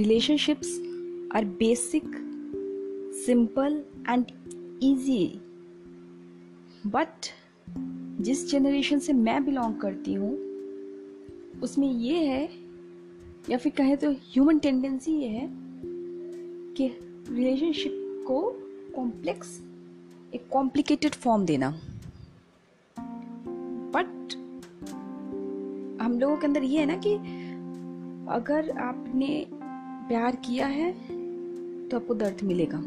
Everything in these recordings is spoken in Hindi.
relationships are basic, simple, and easy. But जिस जनरेशन से मैं बिलोंग करती हूँ उसमें ये है या फिर कहें तो ह्यूमन टेंडेंसी ये है कि रिलेशनशिप को कॉम्प्लेक्स एक कॉम्प्लिकेटेड फॉर्म देना बट हम लोगों के अंदर ये है ना कि अगर आपने प्यार किया है तो आपको दर्द मिलेगा।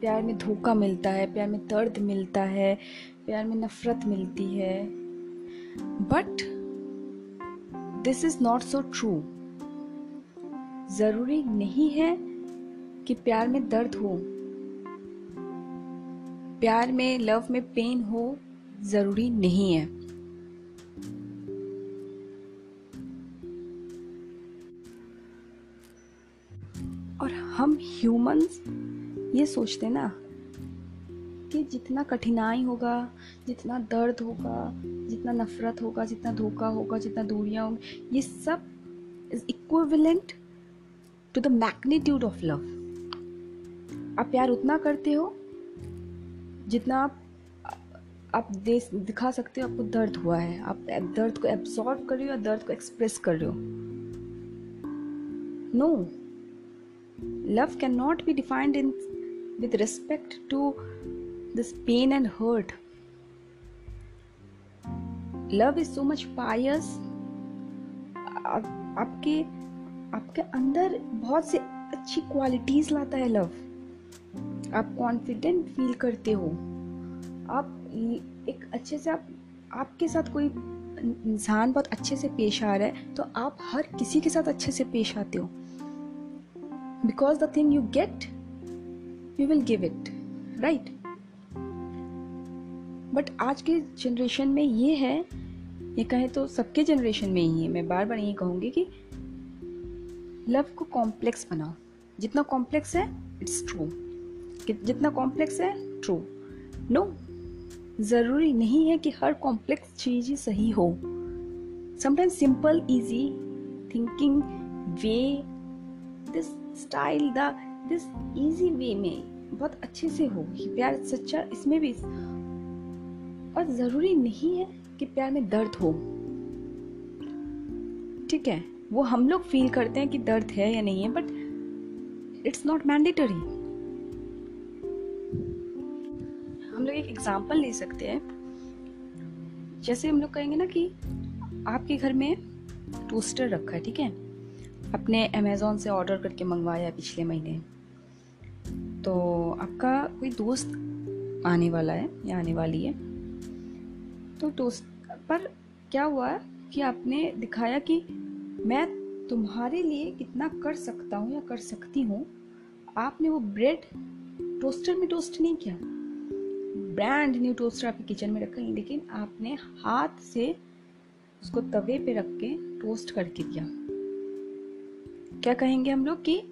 प्यार में धोखा मिलता है, प्यार में दर्द मिलता है, प्यार में नफरत मिलती है। But this is not so true ज़रूरी नहीं है कि प्यार में दर्द हो। प्यार में लव में पेन हो, ज़रूरी नहीं है। हम ह्यूमंस ये सोचते ना कि जितना कठिनाई होगा, जितना दर्द होगा, जितना नफरत होगा, जितना धोखा होगा, जितना दूरियाँ होंगी, ये सब is equivalent to the magnitude of love आप प्यार उतना करते हो जितना आप आप दे दिखा सकते हो आपको दर्द हुआ है। आप दर्द को एब्सॉर्ब कर रहे हो या दर्द को एक्सप्रेस कर रहे हो? No love can not be defined in with respect to this pain and hurt. Love is so much pious. आपके आपके अंदर बहुत से अच्छी क्वालिटीज लाता है लव आप कॉन्फिडेंट फील करते हो आप एक अच्छे से आप, आपके साथ कोई इंसान बहुत अच्छे से पेश आ रहा है तो आप हर किसी के साथ अच्छे से पेश आते हो because the thing you get you will give it right but आज के जनरेशन में ये है, ये कहें तो सबके जनरेशन में ही है। मैं बार बार यही कहूँगी कि लव को कॉम्प्लेक्स बनाओ। जितना कॉम्प्लेक्स है इट्स ट्रू जितना कॉम्प्लेक्स है ट्रू नो ज़रूरी नहीं है कि हर कॉम्प्लेक्स चीज़ ही सही हो। Sometimes simple easy thinking way style the this easy way में बहुत अच्छे से हो। कि प्यार सच्चा इसमें भी और ज़रूरी नहीं है कि प्यार में दर्द हो। ठीक है? वो हम लोग फील करते हैं कि दर्द है या नहीं है बट इट्स नॉट मैंडेटरी हम लोग एक एग्ज़ाम्पल ले सकते हैं। जैसे हम लोग कहेंगे ना कि आपके घर में टोस्टर रखा है, ठीक है? अपने अमेज़ोन से ऑर्डर करके मंगवाया पिछले महीने। तो आपका कोई दोस्त आने वाला है या आने वाली है? तो दोस्त, पर क्या हुआ कि आपने दिखाया कि मैं तुम्हारे लिए कितना कर सकता हूँ या कर सकती हूँ? आपने वो ब्रेड टोस्टर में टोस्ट नहीं किया। ब्रांड न्यू टोस्टर आपके किचन में रखा, लेकिन आपने हाथ से उसको तवे पे रख के टोस्ट करके दिया। क्या कहेंगे हम लोग कि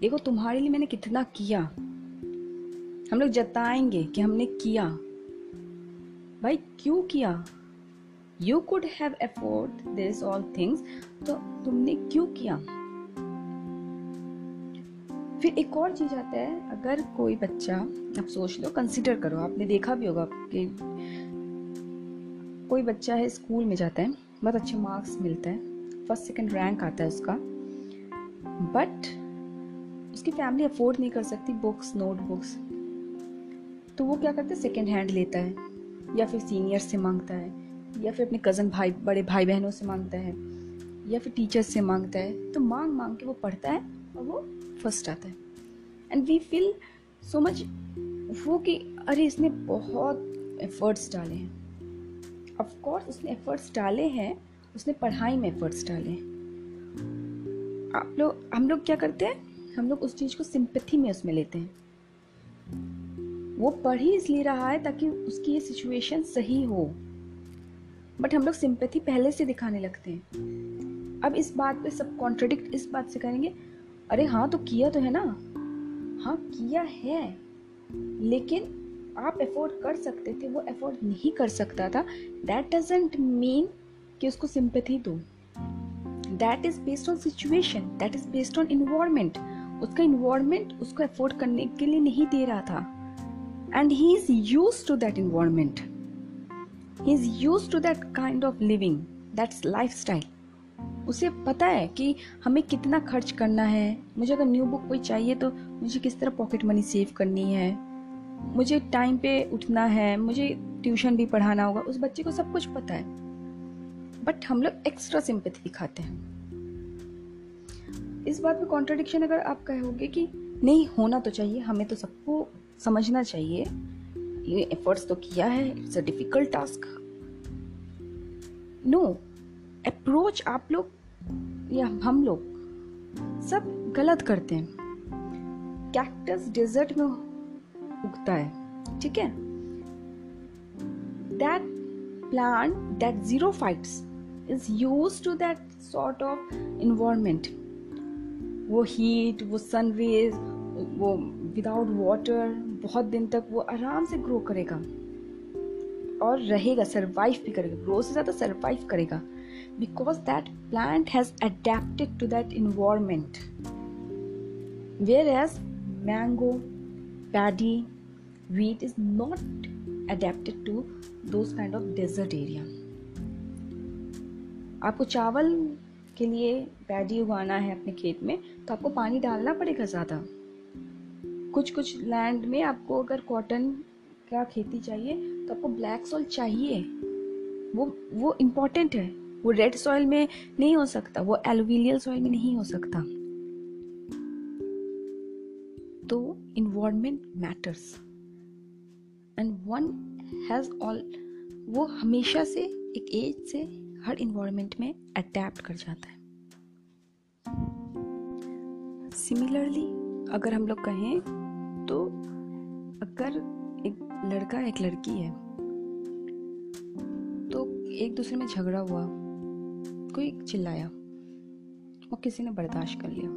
देखो, तुम्हारे लिए मैंने कितना किया। हम लोग जताएँगे कि हमने किया। भाई, क्यों किया? You could have afford this all things तो तुमने क्यों किया? फिर एक और चीज़ आता है, अगर कोई बच्चा, आप सोच लो कंसिडर करो, आपने देखा भी होगा कि कोई बच्चा है, स्कूल में जाता है, बहुत अच्छे मार्क्स मिलता है फ़र्स्ट सेकंड रैंक आता है उसका। बट उसकी फैमिली अफोर्ड नहीं कर सकती बुक्स नोटबुक्स तो वो क्या करता है? सेकेंड हैंड लेता है, या फिर सीनियर से माँगता है, या फिर अपने कज़न भाई, बड़े भाई बहनों से माँगता है, या फिर टीचर से माँगता है तो मांग मांग के वो पढ़ता है और वो फ़र्स्ट आता है. And we feel so much वो कि अरे इसने बहुत एफर्ट्स डाले हैं. ऑफकोर्स उसने एफर्ट्स डाले हैं, उसने पढ़ाई में एफर्ट्स डाले हैं. आप लोग हम लोग क्या करते हैं? हम लोग उस चीज़ को सिंपथी में उसमें लेते हैं। वो पढ़ ही इसलिए रहा है ताकि उसकी ये सिचुएशन सही हो। बट हम लोग सिंपथी पहले से दिखाने लगते हैं। अब इस बात पे सब कॉन्ट्रडिक्ट इस बात से करेंगे, अरे हाँ तो किया तो है ना? हाँ किया है। लेकिन आप एफोर्ड कर सकते थे, वो एफोर्ड नहीं कर सकता था। दैट डजेंट मीन कि उसको सिंपथी दो। That is based on situation that is based on environment उसका इन्वायरमेंट उसको अफोर्ड करने के लिए नहीं दे रहा था। And he is used to that environment he is used to that kind of living that's life style उसे पता है कि हमें कितना खर्च करना है। मुझे अगर न्यू बुक कोई चाहिए तो मुझे किस तरह पॉकेट मनी सेव करनी है? मुझे टाइम पे उठना है, मुझे ट्यूशन भी पढ़ाना होगा। उस बच्चे को सब कुछ पता है। बट हम लोग एक्स्ट्रा सिंपथी दिखाते हैं। इस बात में कॉन्ट्रडिक्शन अगर आप कहोगे कि नहीं, होना तो चाहिए, हमें तो सबको समझना चाहिए। ये एफर्ट्स तो किया है it's a difficult task no approach आप लोग, या हम लोग, सब गलत करते हैं। कैक्टस डेजर्ट में उगता है, ठीक है? That plant that xerophytes is used to that sort of environment वो हीट वो सन रेज वो विदाउट वाटर बहुत दिन तक वो आराम से ग्रो करेगा। और रहेगा सरवाइव भी करेगा ग्रो से ज़्यादा सरवाइव करेगा। Because that plant has adapted to that environment whereas mango paddy wheat is not adapted to those kind of desert area. आपको चावल के लिए पैडी उगाना है अपने खेत में तो आपको पानी डालना पड़ेगा ज़्यादा। कुछ कुछ लैंड में आपको अगर कॉटन का खेती चाहिए तो आपको ब्लैक सॉइल चाहिए। वो वो इम्पोर्टेंट है। वो रेड सॉइल में नहीं हो सकता, वो एलुविलियल सॉइल में नहीं हो सकता। तो environment matters and one has all वो हमेशा से, एक एज से हर इन्वायरमेंट में अडेप्ट कर जाता है। सिमिलरली अगर हम लोग कहें तो अगर एक लड़का एक लड़की है तो एक दूसरे में झगड़ा हुआ, कोई चिल्लाया और किसी ने बर्दाश्त कर लिया।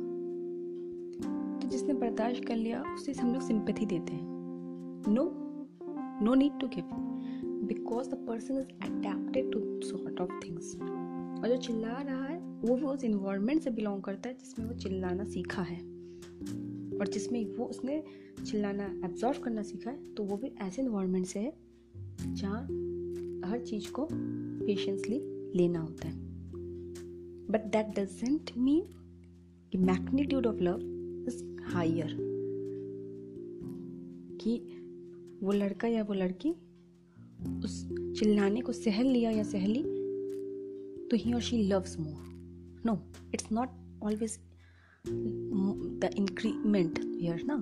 तो जिसने बर्दाश्त कर लिया, उसे हम लोग सिंपथी देते हैं। No no need to give. Because the person is adapted to sort of things और जो चिल्ला रहा है, वो भी उस इन्वायरमेंट से बिलोंग करता है जिसमें वो चिल्लाना सीखा है। और जिसमें वो उसने चिल्लाना एब्जॉर्व करना सीखा है तो वो भी ऐसे इन्वायरमेंट से है जहाँ हर चीज़ को पेशेंसली लेना होता है। बट दैट डजेंट मीन कि magnitude of love is higher कि वो लड़का या वो लड़की उस चिल्लाने को सहल लिया या सहली तो ही और she loves more no it's not always the increment here ना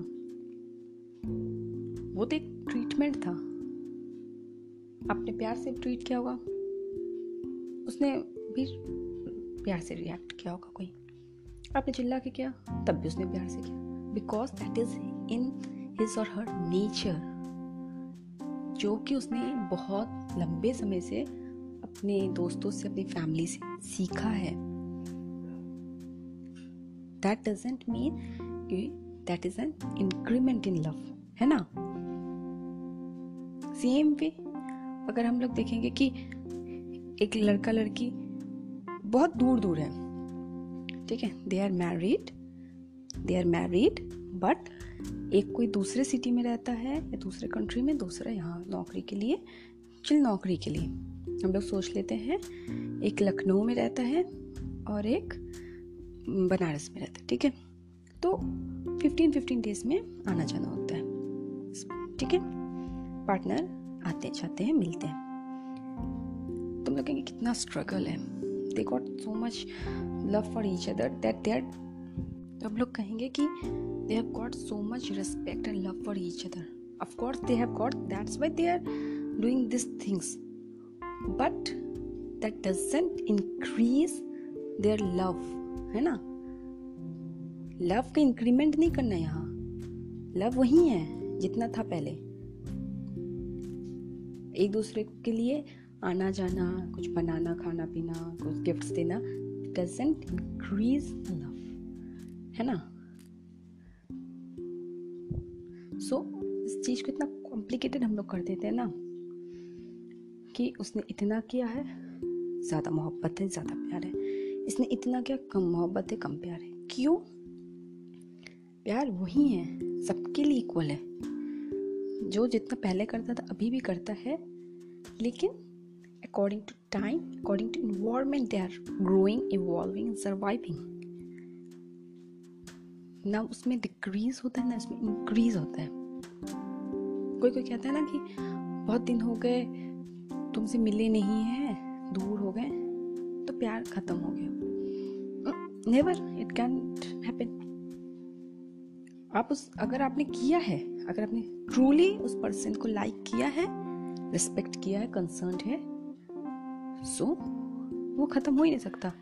वो तो एक ट्रीटमेंट था। आपने प्यार से ट्रीट किया होगा। उसने भी प्यार से रिएक्ट किया होगा कोई। आपने चिल्ला के किया, तब भी उसने प्यार से किया। Because that is in his और हर नेचर जो कि उसने बहुत लंबे समय से अपने दोस्तों से, अपनी फैमिली से सीखा है। That doesn't mean that is an increment in love है ना? सेम वे अगर हम लोग देखेंगे कि एक लड़का लड़की बहुत दूर दूर है, ठीक है? They are married they are married but एक कोई दूसरे सिटी में रहता है या दूसरे कंट्री में, दूसरा यहाँ नौकरी के लिए चिल नौकरी के लिए। हम लोग सोच लेते हैं, एक लखनऊ में रहता है और एक बनारस में रहता है, ठीक है? तो फिफ्टीन फिफ्टीन डेज़ में आना जाना होता है। ठीक है? पार्टनर आते जाते हैं, मिलते हैं। तुम लोग कहेंगे कितना स्ट्रगल है। They got so much love for each other that they are तो अब लोग कहेंगे कि they have got so much respect and love for each other of course they have got that's why they are doing this things but that doesn't increase their love है ना? लव का इंक्रीमेंट नहीं करना यहाँ. लव वही है, जितना था पहले. एक दूसरे के लिए आना जाना, कुछ बनाना, खाना पीना, कुछ गिफ्ट देना डजेंट इंक्रीज लव है ना? सो so, इस चीज़ को इतना कॉम्प्लिकेटेड हम लोग कर देते हैं ना कि उसने इतना किया है ज़्यादा मोहब्बत है ज़्यादा प्यार है। इसने इतना क्या कम मोहब्बत है कम प्यार है। क्यों? प्यार वही है सबके लिए इक्वल है। जो जितना पहले करता था अभी भी करता है लेकिन according to time according to environment they are growing evolving surviving ना उसमें डिक्रीज होता है ना उसमें इंक्रीज होता है। कोई कोई कहता है ना कि बहुत दिन हो गए तुमसे मिले नहीं हैं दूर हो गए तो प्यार खत्म हो गया। नेवर इट कैन हैपन आप उस अगर आपने किया है अगर आपने ट्रूली उस पर्सन को लाइक किया है रिस्पेक्ट किया है कंसर्न है सो so, वो खत्म हो ही नहीं सकता।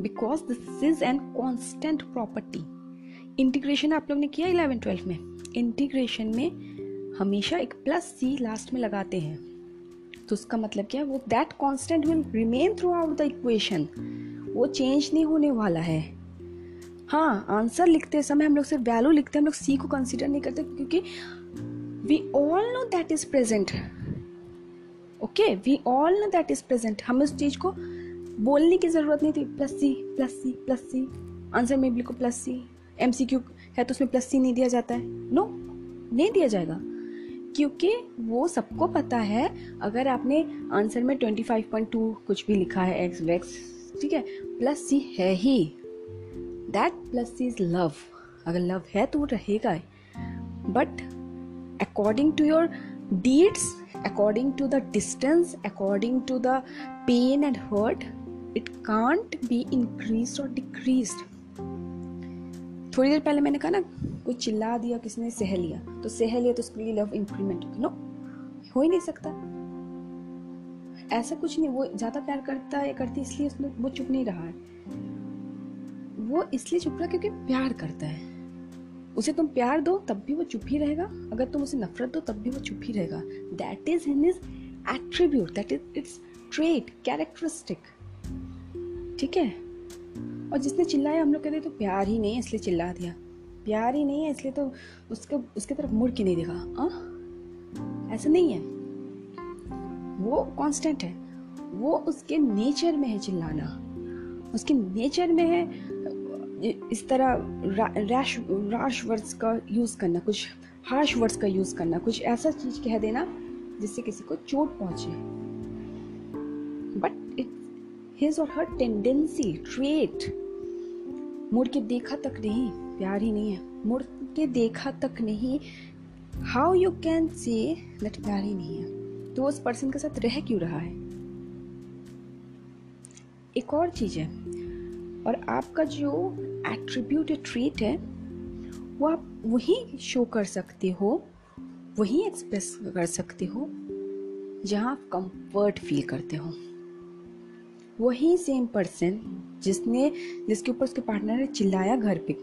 Because this is an constant property integration आप लोग ने किया इलेवन ट्वेल्व में? इंटीग्रेशन में हमेशा एक प्लस सी लास्ट में लगाते हैं। तो उसका मतलब क्या? है वो that constant will remain throughout the equation वो चेंज नहीं होने वाला है। हाँ आंसर लिखते समय हम लोग सिर्फ़ वैल्यू लिखते हैं, हम लोग सी को कंसिडर नहीं करते क्योंकि we all know that is present okay we all know that is present हमें उस चीज़ को बोलने की ज़रूरत नहीं थी। Plus C plus C plus C answer में बिल्कुल plus C M C Q है तो उसमें प्लस सी नहीं दिया जाता है। नो नहीं दिया जाएगा। क्योंकि वो सबको पता है, अगर आपने आंसर में ट्वेंटी फाइव पॉइंट टू कुछ भी लिखा है एक्स वैक्स ठीक है प्लस सी है ही। That plus C is love अगर लव है तो वो रहेगा but according to your deeds according to the distance according to the pain and hurt it can't be increase और डिक्रीज थोड़ी देर पहले मैंने कहा ना, कोई चिल्ला दिया किसी ने सह लिया तो सह लिया तो उसके लिए लव इंक्रीमेंट नो हो ही नहीं सकता। ऐसा कुछ नहीं, वो ज़्यादा प्यार करता है, करती इसलिए उसमें वो चुप नहीं रहा है। वो इसलिए चुप रहा क्योंकि प्यार करता है। उसे तुम प्यार दो, तब भी वो चुप ही रहेगा। अगर तुम उसे नफरत दो, तब भी वो चुप ही रहेगा। That is in is attribute that is it's trait characteristic ठीक है? और जिसने चिल्लाया हम लोग कहते तो प्यार ही नहीं है इसलिए चिल्ला दिया। प्यार ही नहीं है इसलिए तो उसके उसके तरफ़ मुड़ के नहीं देखा। आ? ऐसा नहीं है। वो कांस्टेंट है। वो उसके नेचर में है चिल्लाना। उसके नेचर में है इस तरह रा, रैश राश वर्ड्स का यूज़ करना कुछ हार्श वर्ड्स का यूज़ करना कुछ ऐसा चीज़ कह देना जिससे किसी को चोट पहुँचे। हिज और हर टेंडेंसी ट्रेट मुड़ के देखा तक नहीं, प्यार ही नहीं है। मुड़ के देखा तक नहीं how you can say that प्यार ही नहीं है। तो उस पर्सन के साथ रह क्यों रहा है? एक और चीज़ है, और आपका जो एट्रीब्यूट ट्रीट है, वो आप वही शो कर सकते हो, वही एक्सप्रेस कर सकते हो, जहाँ आप कंफर्ट फील करते हो। वही सेम पर्सन जिसने, जिसके ऊपर उसके पार्टनर ने चिल्लाया घर पे,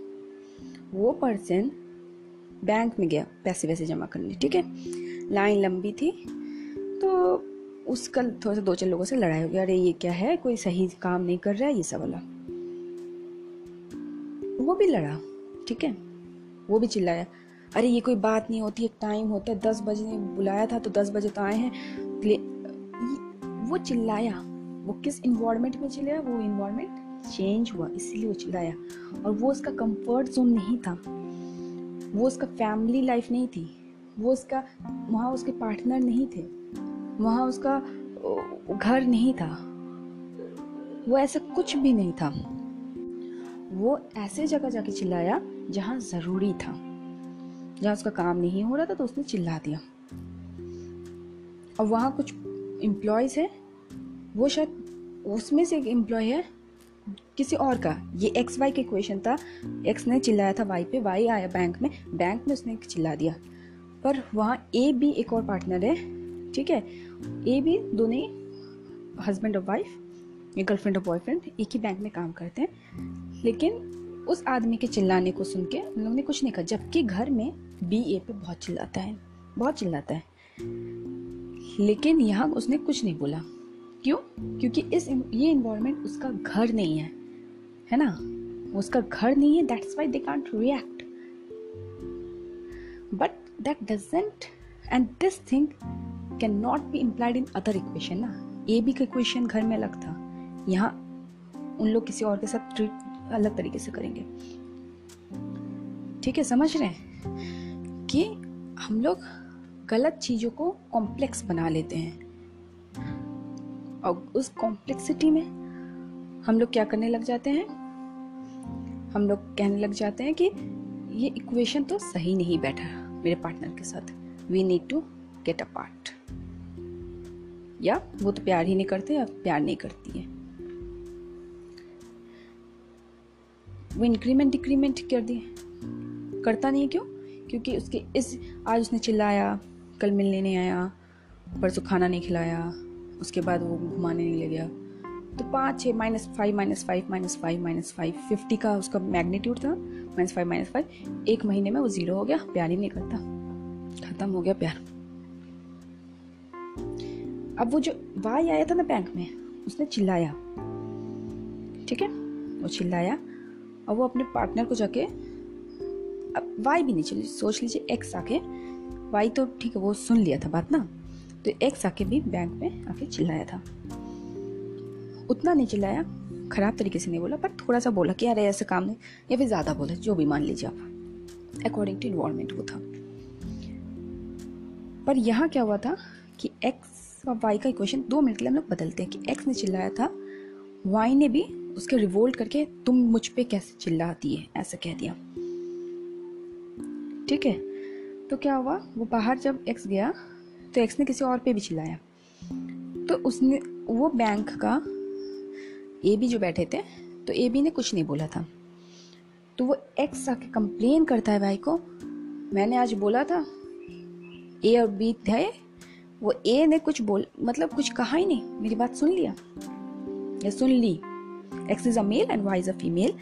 वो पर्सन बैंक में गया पैसे वैसे जमा करने, ठीक है? लाइन लंबी थी तो उसका थोड़ा सा दो चार लोगों से लड़ाई हो गया अरे ये क्या है? कोई सही काम नहीं कर रहा है, ये सब वाला। वो भी लड़ा, ठीक है? वो भी चिल्लाया, अरे ये कोई बात नहीं होती, एक टाइम होता है, दस बजे बुलाया था तो दस बजे तो आए हैं वो चिल्लाया। वो किस इन्वायरमेंट में चिल्लाया? वो इन्वायरमेंट चेंज हुआ, इसीलिए वो चिल्लाया। और वो उसका कंफर्ट जोन नहीं था। वो उसका फैमिली लाइफ नहीं थी। वो उसका, वहाँ उसके पार्टनर नहीं थे। वहाँ उसका घर नहीं था। वो ऐसा कुछ भी नहीं था। वो ऐसे जगह जाके चिल्लाया जहाँ ज़रूरी था। जहाँ उसका काम नहीं हो रहा था तो उसने चिल्ला दिया। और वहाँ कुछ एम्प्लॉयज़ है वो शायद उसमें से एक एम्प्लॉय है, किसी और का। ये एक्स वाई का क्वेश्चन था। एक्स ने चिल्लाया था वाई पे वाई आया बैंक में। बैंक में उसने चिल्ला दिया। पर वहाँ ए बी एक और पार्टनर है, ठीक है? ए बी दोनों हस्बैंड और वाइफ या गर्लफ्रेंड और बॉयफ्रेंड एक ही बैंक में काम करते हैं। लेकिन उस आदमी के चिल्लाने को सुन के उन लोगों ने कुछ नहीं कहा, जबकि घर में बी ए पे बहुत चिल्लाता है, बहुत चिल्लाता है। लेकिन यहाँ उसने कुछ नहीं बोला। क्यों? क्योंकि इस ये इन्वायरमेंट उसका घर नहीं है। है ना? उसका घर नहीं है that's why they can't react but that doesn't end this thing can not be implied in other equation ना। ए बी का इक्वेशन घर में अलग था। यहाँ उन लोग किसी और के साथ ट्रीट अलग तरीके से करेंगे। ठीक है, समझ रहे हैं? कि हम लोग गलत चीज़ों को कॉम्प्लेक्स बना लेते हैं। और उस कॉम्प्लेक्सिटी में हम लोग क्या करने लग जाते हैं? हम लोग कहने लग जाते हैं कि ये इक्वेशन तो सही नहीं बैठा मेरे पार्टनर के साथ। We need to get a part या वो तो प्यार ही नहीं करते या प्यार नहीं करती है। वो इंक्रीमेंट डिक्रीमेंट कर दिए करता नहीं क्यों? क्योंकि उसके इस, आज उसने चिल्लाया, कल मिलने नहीं आया, परसों खाना नहीं खिलाया। उसके बाद वो घुमाने नहीं ले गया। तो पाँच छः minus five minus five minus five minus five fifty का उसका मैग्नीट्यूड था माइनस फाइव माइनस फाइव एक महीने में वो ज़ीरो हो गया, प्यार ही नहीं करता। ख़त्म हो गया प्यार। अब वो जो वाई आया था ना बैंक में, उसने चिल्लाया। ठीक है? वो चिल्लाया और वो अपने पार्टनर को जाके, अब वाई भी नहीं चली सोच लीजिए एक्स आके वाई तो ठीक है, वो सुन लिया था बात ना? तो एक्स आके भी बैंक में आके चिल्लाया था। उतना नहीं चिल्लाया, खराब तरीके से नहीं बोला, पर थोड़ा सा बोला कि यार ऐसे काम नहीं, या फिर ज़्यादा बोला, जो भी मान लीजिए आप। अकॉर्डिंग टू इन्वायरमेंट वो था। पर यहाँ क्या हुआ था कि एक्स और वाई का इक्वेशन दो मिनट के लिए हम लोग बदलते हैं कि एक्स ने चिल्लाया था वाई ने भी उसके रिवोल्ट करके, तुम मुझ पे कैसे चिल्लाती है? ऐसा कह दिया। ठीक है? तो क्या हुआ? वो बाहर जब एक्स गया तो एक्स ने किसी और पे भी चिल्लाया। तो उसने, वो बैंक का ए बी जो बैठे थे तो ए बी ने कुछ नहीं बोला था। तो वो एक्स आके कंप्लेन करता है भाई को, मैंने आज बोला था ए और बी थे, वो ए ने कुछ बोल मतलब कुछ कहा ही नहीं, मेरी बात सुन लिया? या सुन ली। X is a male and Y is a female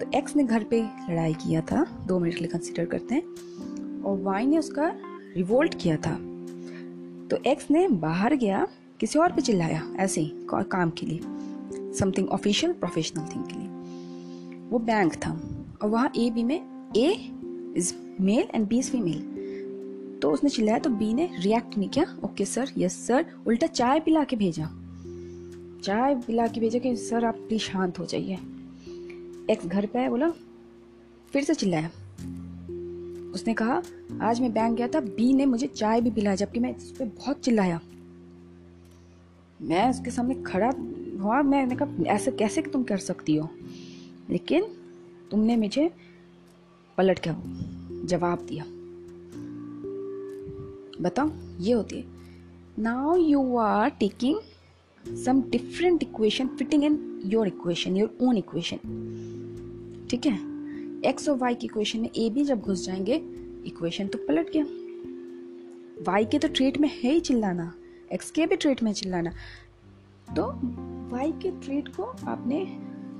तो एक्स ने घर पे लड़ाई किया था, दो मिनट के लिए कंसिडर करते हैं, और वाई ने उसका रिवोल्ट किया था। तो एक्स ने बाहर गया, किसी और पे चिल्लाया, ऐसे ही काम के लिए। समथिंग ऑफिशियल प्रोफेशनल थिंग के लिए। वो बैंक था, और वहाँ ए बी में A is male and B is female तो उसने चिल्लाया तो बी ने रिएक्ट नहीं किया। ओके सर यस सर उल्टा चाय पिला के भेजा। चाय पिला के भेजा कि सर आप प्लीज़ शांत हो जाइए। एक्स घर पे आया, बोला, फिर से चिल्लाया। उसने कहा, आज मैं बैंक गया था, बी ने मुझे चाय भी पिलाया जबकि मैं इस पर बहुत चिल्लाया। मैं उसके सामने खड़ा हुआ मैंने कहा, ऐसे कैसे कि तुम कर सकती हो? लेकिन तुमने मुझे पलट के जवाब दिया। बताओ, ये होती है now you are taking some different equation fitting in your equation your own equation ठीक है? एक्स और वाई की इक्वेशन में ए भी जब घुस जाएँगे इक्वेशन तो पलट गया। वाई के तो ट्रेट में है ही चिल्लाना। एक्स के भी ट्रेट में चिल्लाना। तो वाई के ट्रेट को आपने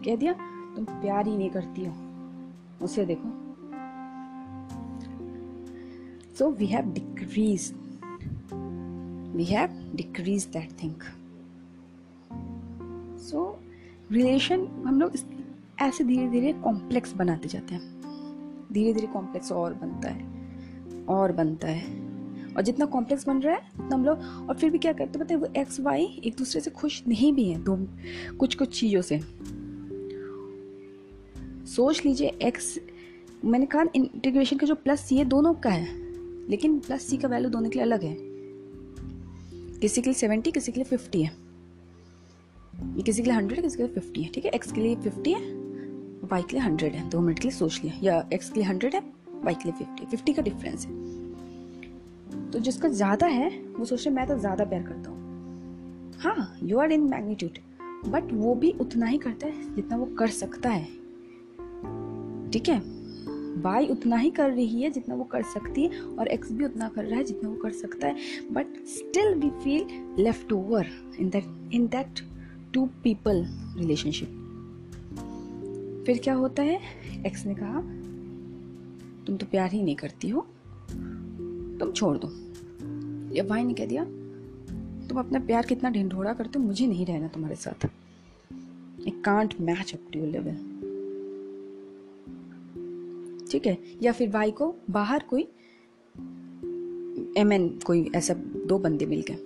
कह दिया, तुम प्यार ही नहीं करती हो। उसे देखो। So we have decrease we have decrease that thing so relation हम लोग ऐसे धीरे धीरे कॉम्प्लेक्स बनाते जाते हैं। धीरे धीरे कॉम्प्लेक्स और बनता है, और बनता है। और जितना कॉम्प्लेक्स बन रहा है, उतना हम लोग, और फिर भी क्या करते पता है, वो एक्स वाई एक दूसरे से खुश नहीं भी हैं, दो कुछ कुछ चीज़ों से। सोच लीजिए एक्स मैंने कहा इंटीग्रेशन का जो प्लस सी है, दोनों का है, लेकिन प्लस सी का वैल्यू दोनों के लिए अलग है। किसी के लिए सेवेंटी किसी के लिए फिफ्टी है। किसी के लिए हंड्रेड किसी के लिए फिफ्टी है, ठीक है? एक्स के लिए फिफ्टी है वाई के लिए हंड्रेड है, दो मिनट के लिए सोच लिया। या एक्स के लिए हंड्रेड है वाई के लिए फिफ्टी फिफ्टी का डिफरेंस है। तो जिसका ज़्यादा है, वो सोच रहे मैं तो ज़्यादा प्यार करता हूँ। हाँ you are in magnitude but वो भी उतना ही करता है, जितना वो कर सकता है। ठीक है? वाई उतना ही कर रही है, जितना वो कर सकती है, और एक्स भी उतना कर रहा है, जितना वो कर सकता है। But still we feel left over in that in that two people relationship फिर क्या होता है? एक्स ने कहा, तुम तो प्यार ही नहीं करती हो। तुम छोड़ दो। या वाई ने कह दिया, तुम अपना प्यार कितना ढिंढोड़ा करते हो, मुझे नहीं रहना तुम्हारे साथ। I can't match up to level ठीक है? या फिर वाई को बाहर कोई एम एन कोई ऐसा दो बंदे मिल गए।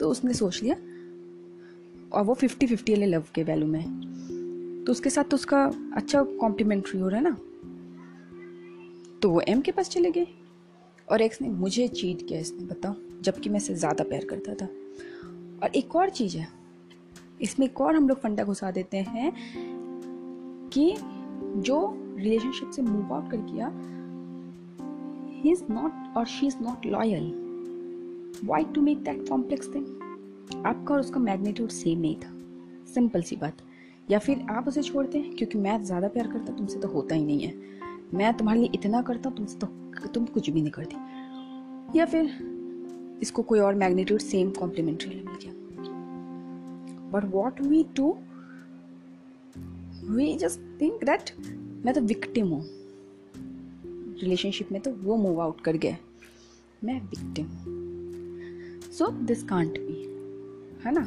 तो उसने सोच लिया, और वो फिफ्टी फिफ्टी वाले लव के वैल्यू में तो उसके साथ तो उसका अच्छा कॉम्प्लीमेंट्री हो रहा है ना? तो वो एम के पास चले गए। और एक्स ने मुझे चीट किया इसने, बताओ, जबकि मैं इसे ज़्यादा प्यार करता था। और एक और चीज़ है, इसमें एक और हम लोग फंडा घुसा देते हैं कि जो रिलेशनशिप से मूव आउट कर किया ही इज़ नॉट और she is not loyal why to make that complex thing आपका और उसका मैग्नीट्यूड सेम नहीं था। सिंपल सी बात। या फिर आप उसे छोड़ते हैं? क्योंकि मैं ज़्यादा प्यार करता, तुमसे तो होता ही नहीं है। मैं तुम्हारे लिए इतना करता हूँ तुमसे तो तुम कुछ भी नहीं करती। या फिर इसको कोई और मैग्नीट्यूड सेम कॉम्प्लीमेंट्री मिल गया but what we do we just think that मैं तो विक्टिम हूँ। रिलेशनशिप में तो वो मूव आउट कर गया। मैं विक्टिम हूँ। सो दिस कांट बी है ना?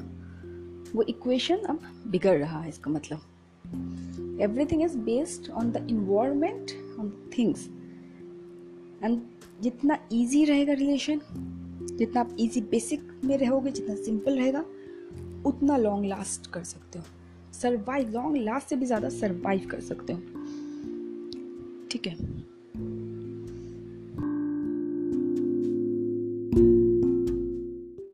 वो इक्वेशन अब बिगड़ रहा है इसका मतलब। Everything is based on the environment on things and जितना इजी रहेगा रिलेशन जितना आप इजी बेसिक में रहोगे, जितना सिंपल रहेगा, उतना लॉन्ग लास्ट कर सकते हो। सर्वाइव लॉन्ग लास्ट से भी ज़्यादा सर्वाइव कर सकते हो। ठीक है?